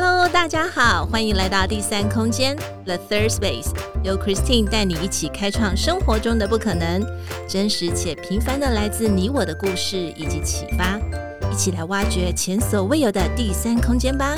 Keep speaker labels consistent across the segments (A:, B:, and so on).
A: Hello，大家好，欢迎来到第三空间 The Third Space，由 Christine 带你一起开创生活中的不可能，真实且平凡的来自你我的故事以及启发，一起来挖掘前所未有的第三空间吧。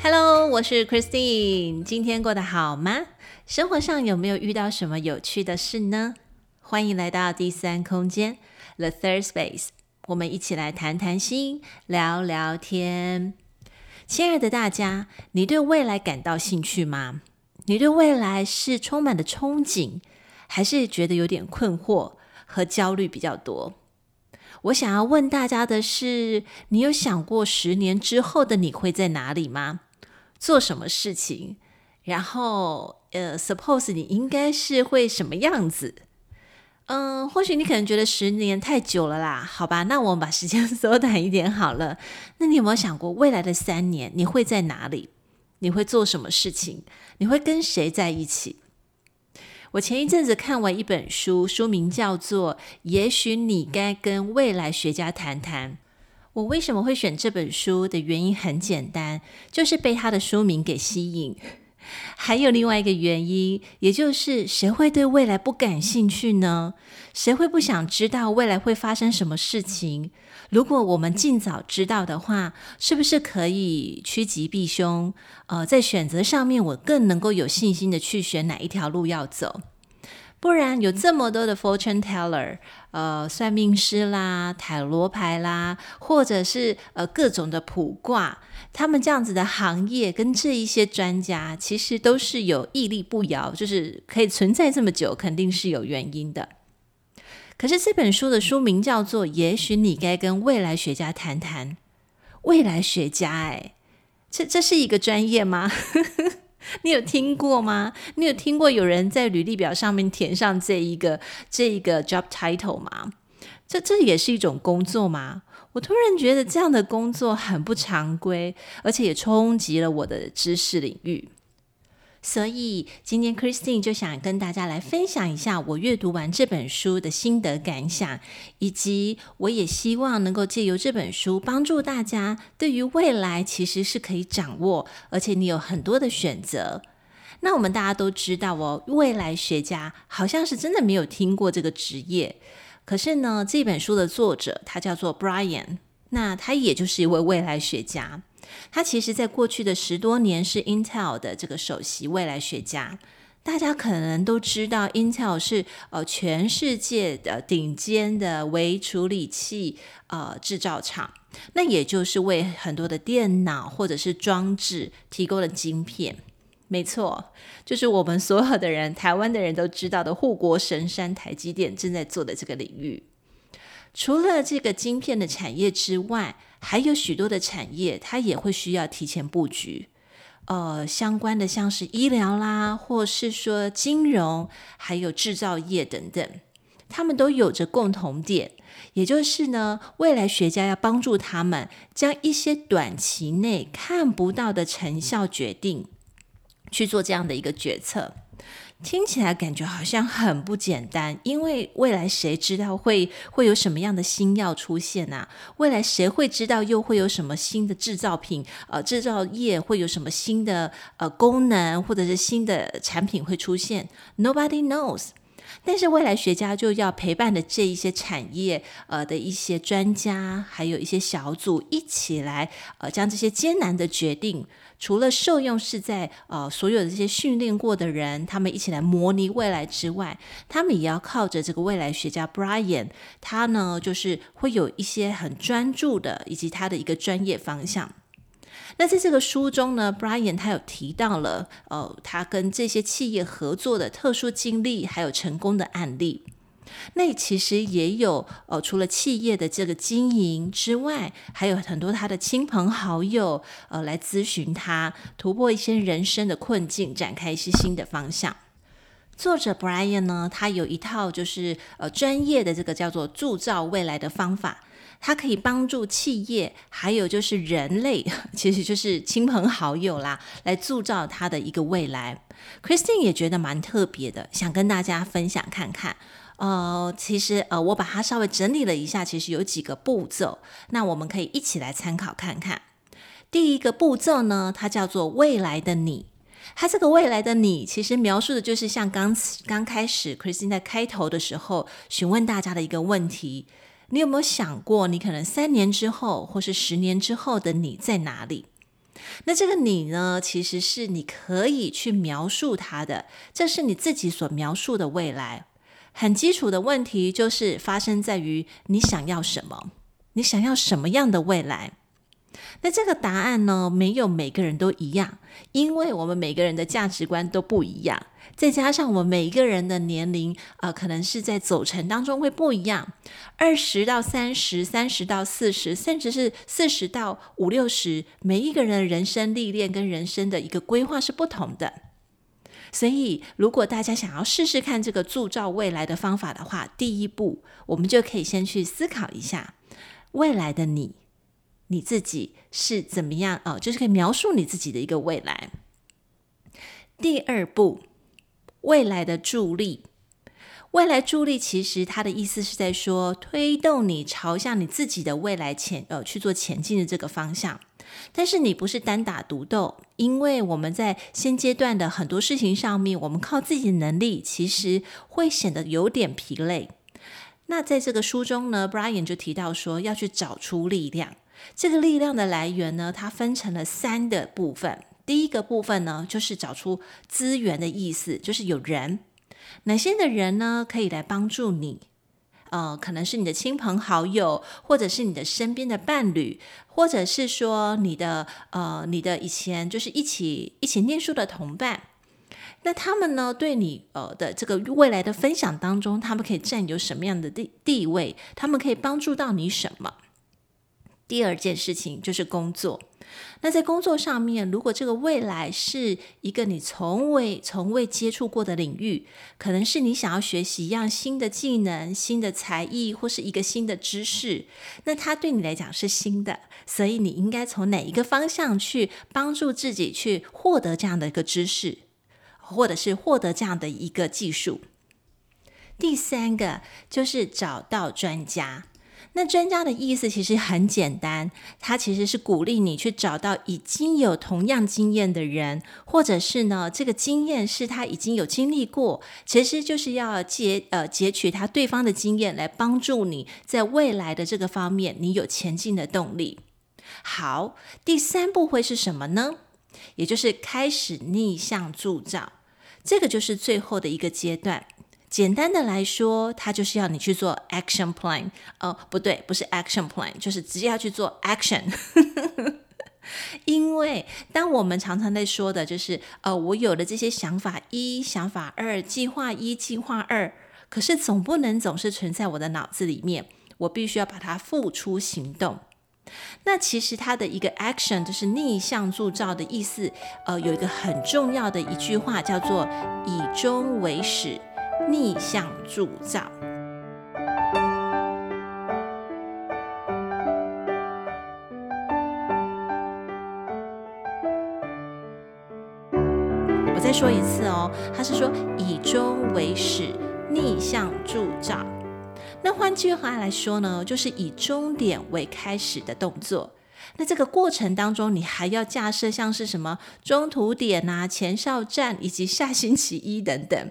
A: Hello，我是 Christine，今天过得好吗？生活上有没有遇到什么有趣的事呢？欢迎来到第三空间 The Third Space。我们一起来谈谈心，聊聊天。亲爱的大家，你对未来感到兴趣吗？你对未来是充满了憧憬，还是觉得有点困惑和焦虑比较多？我想要问大家的是，你有想过十年之后的你会在哪里吗？做什么事情？然后，呃，suppose 你应该是会什么样子？嗯，或许你可能觉得十年太久了啦，好吧，那我们把时间 缩短一点好了。那你有没有想过未来的三年你会在哪里？你会做什么事情？你会跟谁在一起？我前一阵子看完一本书，书名叫做《也许你该跟未来学家谈谈》。我为什么会选这本书的原因很简单，就是被它的书名给吸引。还有另外一个原因，也就是谁会对未来不感兴趣呢？谁会不想知道未来会发生什么事情？如果我们尽早知道的话，是不是可以趋吉避凶？呃，在选择上面，我更能够有信心的去选哪一条路要走。不然有这么多的 fortune teller，呃，算命师啦、塔罗牌啦，或者是呃各种的卜卦，他们这样子的行业跟这一些专家，其实都是有屹立不摇，就是可以存在这么久，肯定是有原因的。可是这本书的书名叫做《也许你该跟未来学家谈谈》，未来学家，哎，这这是一个专业吗？你有听过吗？你有听过有人在履历表上面填上这一个这一个 job title 吗？这这也是一种工作吗？我突然觉得这样的工作很不常规，而且也冲击了我的知识领域。所以今天 Christine 就想跟大家来分享一下我阅读完这本书的心得感想，以及我也希望能够借由这本书帮助大家对于未来其实是可以掌握，而且你有很多的选择。那我们大家都知道哦，未来学家好像是真的没有听过这个职业，可是呢，这本书的作者他叫做 Brian，那他也就是一位未来学家。他其实，在过去的十多年是 Intel 的这个首席未来学家。大家可能都知道，Intel 是呃全世界的顶尖的微处理器呃制造厂，那也就是为很多的电脑或者是装置提供了晶片。没错，就是我们所有的人，台湾的人都知道的护国神山台积电正在做的这个领域。除了这个晶片的产业之外，还有许多的产业，它也会需要提前布局。呃，相关的像是医疗啦，或是说金融，还有制造业等等，他们都有着共同点，也就是呢，未来学家要帮助他们将一些短期内看不到的成效决定去做这样的一个决策。听起来感觉好像很不简单，因为未来谁知道会会有什么样的新药出现啊？未来谁会知道又会有什么新的制造品？呃，制造业会有什么新的呃功能，或者是新的产品会出现？Nobody knows。但是未来学家就要陪伴的这一些产业呃的一些专家，还有一些小组一起来呃将这些艰难的决定。除了受用是在呃所有的这些训练过的人，他们一起来模拟未来之外，他们也要靠着这个未来学家 Brian，他呢就是会有一些很专注的，以及他的一个专业方向。那在这个书中呢，Brian 他有提到了呃他跟这些企业合作的特殊经历，还有成功的案例。那其实也有，呃，除了企业的这个经营之外，还有很多他的亲朋好友，呃，来咨询他，突破一些人生的困境，展开一些新的方向。作者 Brian 呢，他有一套就是呃专业的这个叫做铸造未来的方法。它可以帮助企业，还有就是人类，其实就是亲朋好友啦，来铸造他的一个未来。Christine 也觉得蛮特别的，想跟大家分享看看。呃，其实呃，我把它稍微整理了一下，其实有几个步骤，那我们可以一起来参考看看。第一个步骤呢，它叫做未来的你。它这个未来的你，其实描述的就是像刚刚开始，Christine 在开头的时候询问大家的一个问题：你有没有想过，你可能三年之后，或是十年之后的你在哪里？那这个你呢，其实是你可以去描述它的，这是你自己所描述的未来。很基础的问题就是发生在于你想要什么，你想要什么样的未来？那这个答案呢，没有每个人都一样，因为我们每个人的价值观都不一样，再加上我们每一个人的年龄，呃，可能是在走程当中会不一样，二十到三十，三十到四十，甚至是四十到五六十，每一个人的人生历练跟人生的一个规划是不同的。所以，如果大家想要试试看这个铸造未来的方法的话，第一步，我们就可以先去思考一下未来的你。你自己是怎么样？哦，就是可以描述你自己的一个未来。第二步，未来的助力。未来助力其实它的意思是在说，推动你朝向你自己的未来前呃去做前进的这个方向。但是你不是单打独斗，因为我们在现阶段的很多事情上面，我们靠自己的能力，其实会显得有点疲累。那在这个书中呢，Brian 就提到说，要去找出力量。这个力量的来源呢，它分成了三个部分。第一个部分呢，就是找出资源的意思，就是有人，哪些的人呢，可以来帮助你？呃，可能是你的亲朋好友，或者是你的身边的伴侣，或者是说你的呃，你的以前就是一起一起念书的同伴。那他们呢，对你呃的这个未来的分享当中，他们可以占有什么样的地地位？他们可以帮助到你什么？第二件事情就是工作。那在工作上面，如果这个未来是一个你从未从未接触过的领域，可能是你想要学习一样新的技能、新的才艺或是一个新的知识，那它对你来讲是新的，所以你应该从哪一个方向去帮助自己去获得这样的一个知识，或者是获得这样的一个技术。第三个就是找到专家。那专家的意思其实很简单，他其实是鼓励你去找到已经有同样经验的人，或者是呢，这个经验是他已经有经历过，其实就是要截呃截取他对方的经验来帮助你在未来的这个方面，你有前进的动力。好，第三步会是什么呢？也就是开始逆向铸造，这个就是最后的一个阶段。简单的来说，它就是要你去做 action plan。哦，不对，不是 action plan，就是直接要去做 action。因为当我们常常在说的，就是呃，我有了这些想法一、想法二、计划一、计划二，可是总不能总是存在我的脑子里面，我必须要把它付出行动。那其实它的一个 action 就是逆向铸造的意思。呃，有一个很重要的一句话叫做以终为始。逆向铸造。我再说一次哦，他是说以终为始，逆向铸造。那换句话来说呢，就是以终点为开始的动作。那这个过程当中，你还要架设像是什么中途点啊、前哨站以及下星期一等等。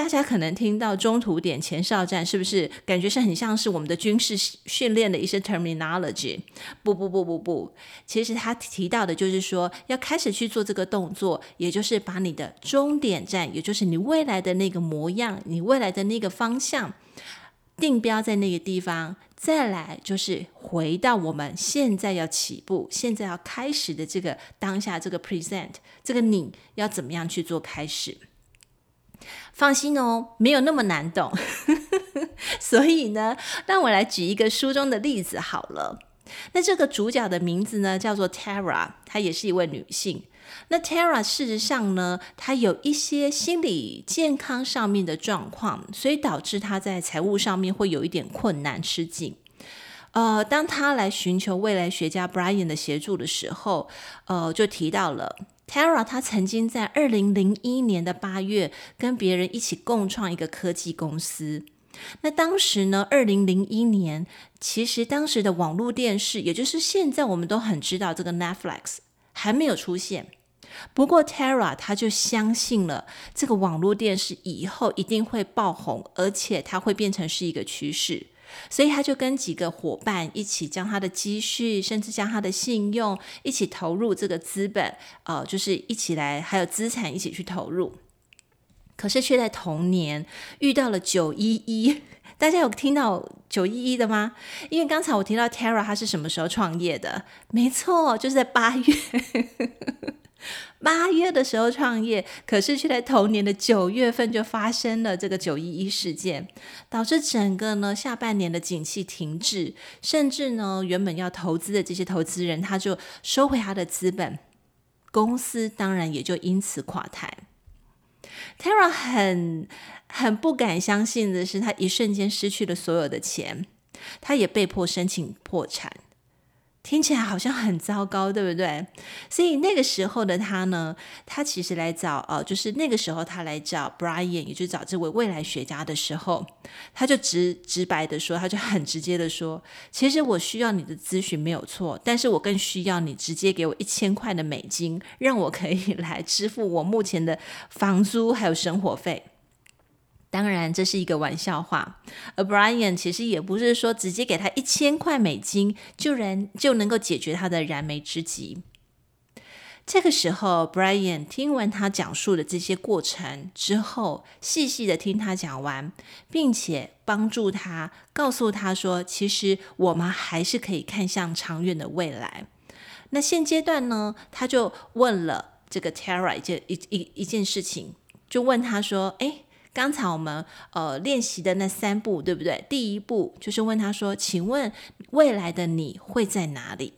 A: 大家可能听到中途点、前哨站，是不是感觉是很像是我们的军事训练的一些 terminology？不不不不不，其实他提到的就是说，要开始去做这个动作，也就是把你的终点站，也就是你未来的那个模样、你未来的那个方向定标在那个地方。再来就是回到我们现在要起步、现在要开始的这个当下这个 present，这个你要怎么样去做开始？放心哦，没有那么难懂。所以呢，让我来举一个书中的例子好了。那这个主角的名字呢，叫做 Tara，她也是一位女性。那 Tara 事实上呢，她有一些心理健康上面的状况，所以导致她在财务上面会有一点困难吃紧。呃，当她来寻求未来学家 Brian 的协助的时候，呃，就提到了 Tara，他曾经在二零零一年的八月跟别人一起共创一个科技公司。那当时呢，二零零一年，其实当时的网络电视，也就是现在我们都很知道这个 Netflix 还没有出现。不过 Tara 他就相信了这个网络电视以后一定会爆红，而且它会变成是一个趋势，所以他就跟几个伙伴一起将他的积蓄，甚至将他的信用一起投入这个资本，呃，就是一起来还有资产一起去投入。可是却在同年遇到了九一一，大家有听到九一一的吗？因为刚才我提到 Tara 他是什么时候创业的？没错，就是在八月，八月的时候创业。可是却在同年的九月份就发生了这个九一一事件，导致整个呢下半年的景气停滞，甚至呢原本要投资的这些投资人他就收回他的资本，公司当然也就因此垮台。Tara 很很不敢相信的是，他一瞬间失去了所有的钱，他也被迫申请破产。听起来好像很糟糕，对不对？所以那个时候的他呢，他其实来找呃，就是那个时候他来找 Brian，也就是找这位未来学家的时候，他就直直白的说，他就很直接的说，其实我需要你的咨询没有错，但是我更需要你直接给我一千块的美金，让我可以来支付我目前的房租还有生活费。当然，这是一个玩笑话。而 Brian 其实也不是说直接给他一千块美金就能就能够解决他的燃眉之急。这个时候，Brian 听完他讲述的这些过程之后，细细的听他讲完，并且帮助他，告诉他说：“其实我们还是可以看向长远的未来。”那现阶段呢，他就问了这个 Tara 一件一一一件事情，就问他说：“诶。”刚才我们呃练习的那三步，对不对？第一步就是问他说：“请问未来的你会在哪里？”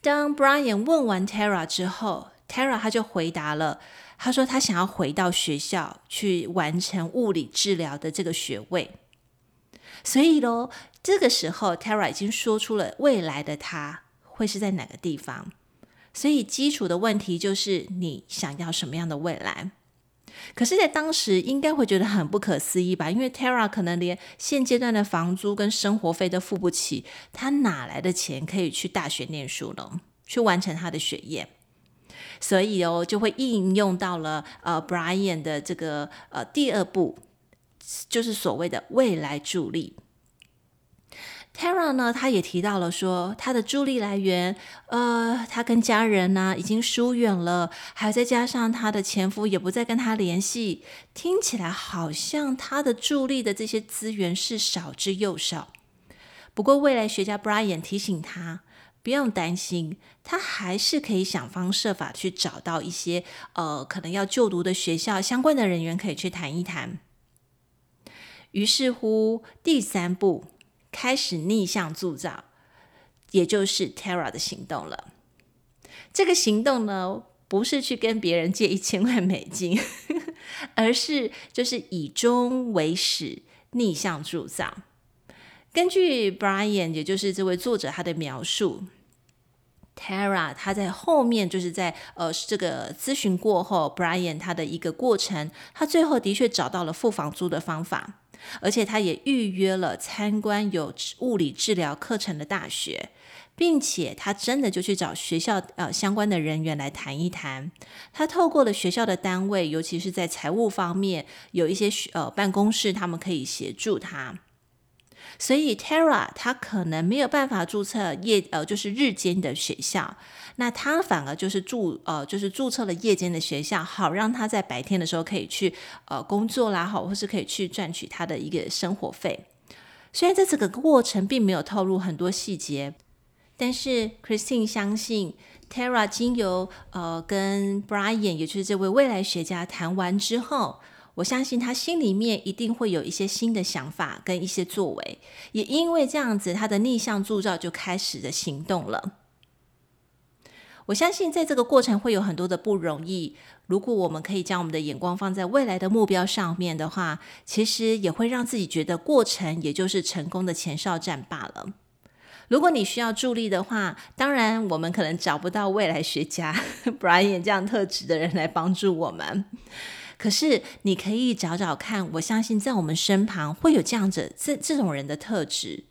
A: 当 Brian 问完 Tara 之后，Tara 他就回答了，他说他想要回到学校去完成物理治疗的这个学位。所以喽，这个时候 Tara 已经说出了未来的他会是在哪个地方。所以基础的问题就是你想要什么样的未来？可是，在当时应该会觉得很不可思议吧？因为 Tara 可能连现阶段的房租跟生活费都付不起，他哪来的钱可以去大学念书呢？去完成他的学业？所以哦，就会应用到了呃 Brian 的这个呃第二步，就是所谓的未来助力。Tara 呢，他也提到了说，他的助力来源，呃，他跟家人呢已经疏远了，还有再加上他的前夫也不再跟他联系，听起来好像他的助力的这些资源是少之又少。不过，未来学家 Brian 提醒他，不用担心，他还是可以想方设法去找到一些呃可能要就读的学校相关的人员可以去谈一谈。于是乎，第三步。开始逆向铸造，也就是 Tara 的行动了。这个行动呢，不是去跟别人借一千万美金，而是就是以终为始，逆向铸造。根据 Brian，也就是这位作者他的描述，Tara 他在后面就是在呃这个咨询过后，Brian 他的一个过程，他最后的确找到了付房租的方法。而且他也预约了参观有物理治疗课程的大学，并且他真的就去找学校呃相关的人员来谈一谈。他透过了学校的单位，尤其是在财务方面有一些呃办公室，他们可以协助他。所以 Tara 他可能没有办法注册夜呃就是日间的学校。那他反而就是注呃，就是注册了夜间的学校，好让他在白天的时候可以去呃工作啦，好，或是可以去赚取他的一个生活费。虽然在这个过程并没有透露很多细节，但是 Christine 相信 Tara 经由呃跟 Brian，也就是这位未来学家谈完之后，我相信他心里面一定会有一些新的想法跟一些作为，也因为这样子，他的逆向铸造就开始的行动了。我相信在这个过程会有很多的不容易。如果我们可以将我们的眼光放在未来的目标上面的话，其实也会让自己觉得过程也就是成功的前哨战罢了。如果你需要助力的话，当然我们可能找不到未来学家 Brian 这样特质的人来帮助我们。可是你可以找找看，我相信在我们身旁会有这样子这这种人的特质。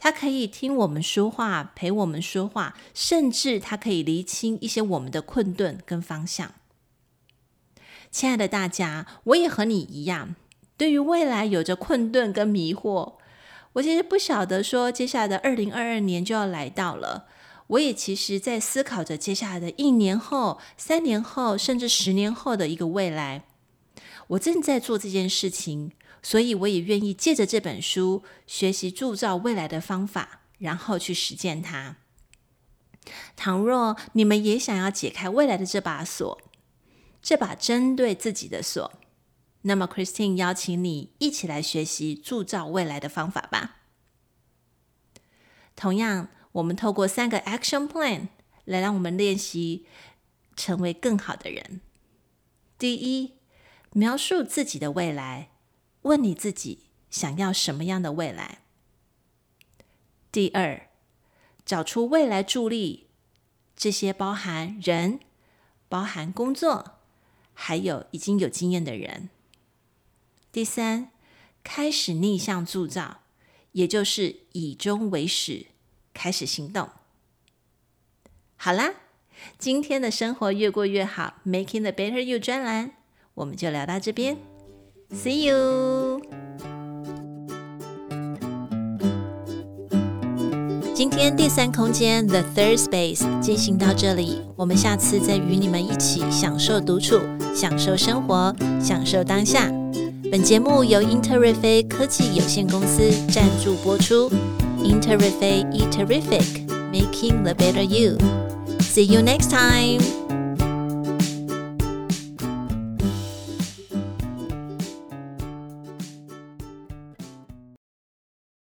A: 他可以听我们说话，陪我们说话，甚至他可以厘清一些我们的困顿跟方向。亲爱的大家，我也和你一样，对于未来有着困顿跟迷惑。我其实不晓得说，接下来的二零二二年就要来到了。我也其实在思考着接下来的一年后、三年后，甚至十年后的一个未来。我正在做这件事情。所以，我也愿意借着这本书学习铸造未来的方法，然后去实践它。倘若你们也想要解开未来的这把锁，这把针对自己的锁，那么 Christine 邀请你一起来学习铸造未来的方法吧。同样，我们透过三个 Action Plan 来让我们练习成为更好的人。第一，描述自己的未来。问你自己想要什么样的未来？第二，找出未来助力，这些包含人、包含工作，还有已经有经验的人。第三，开始逆向铸造，也就是以终为始，开始行动。好啦，今天的生活越过越好，Making the Better You 专栏，我们就聊到这边。See you。今天第三空间 The Third Space 进行到这里，我们下次再与你们一起享受独处，享受生活，享受当下。本节目由 Interific 科技有限公司赞助播出。Interific Eat Terrific，Making the Better You。See you next time。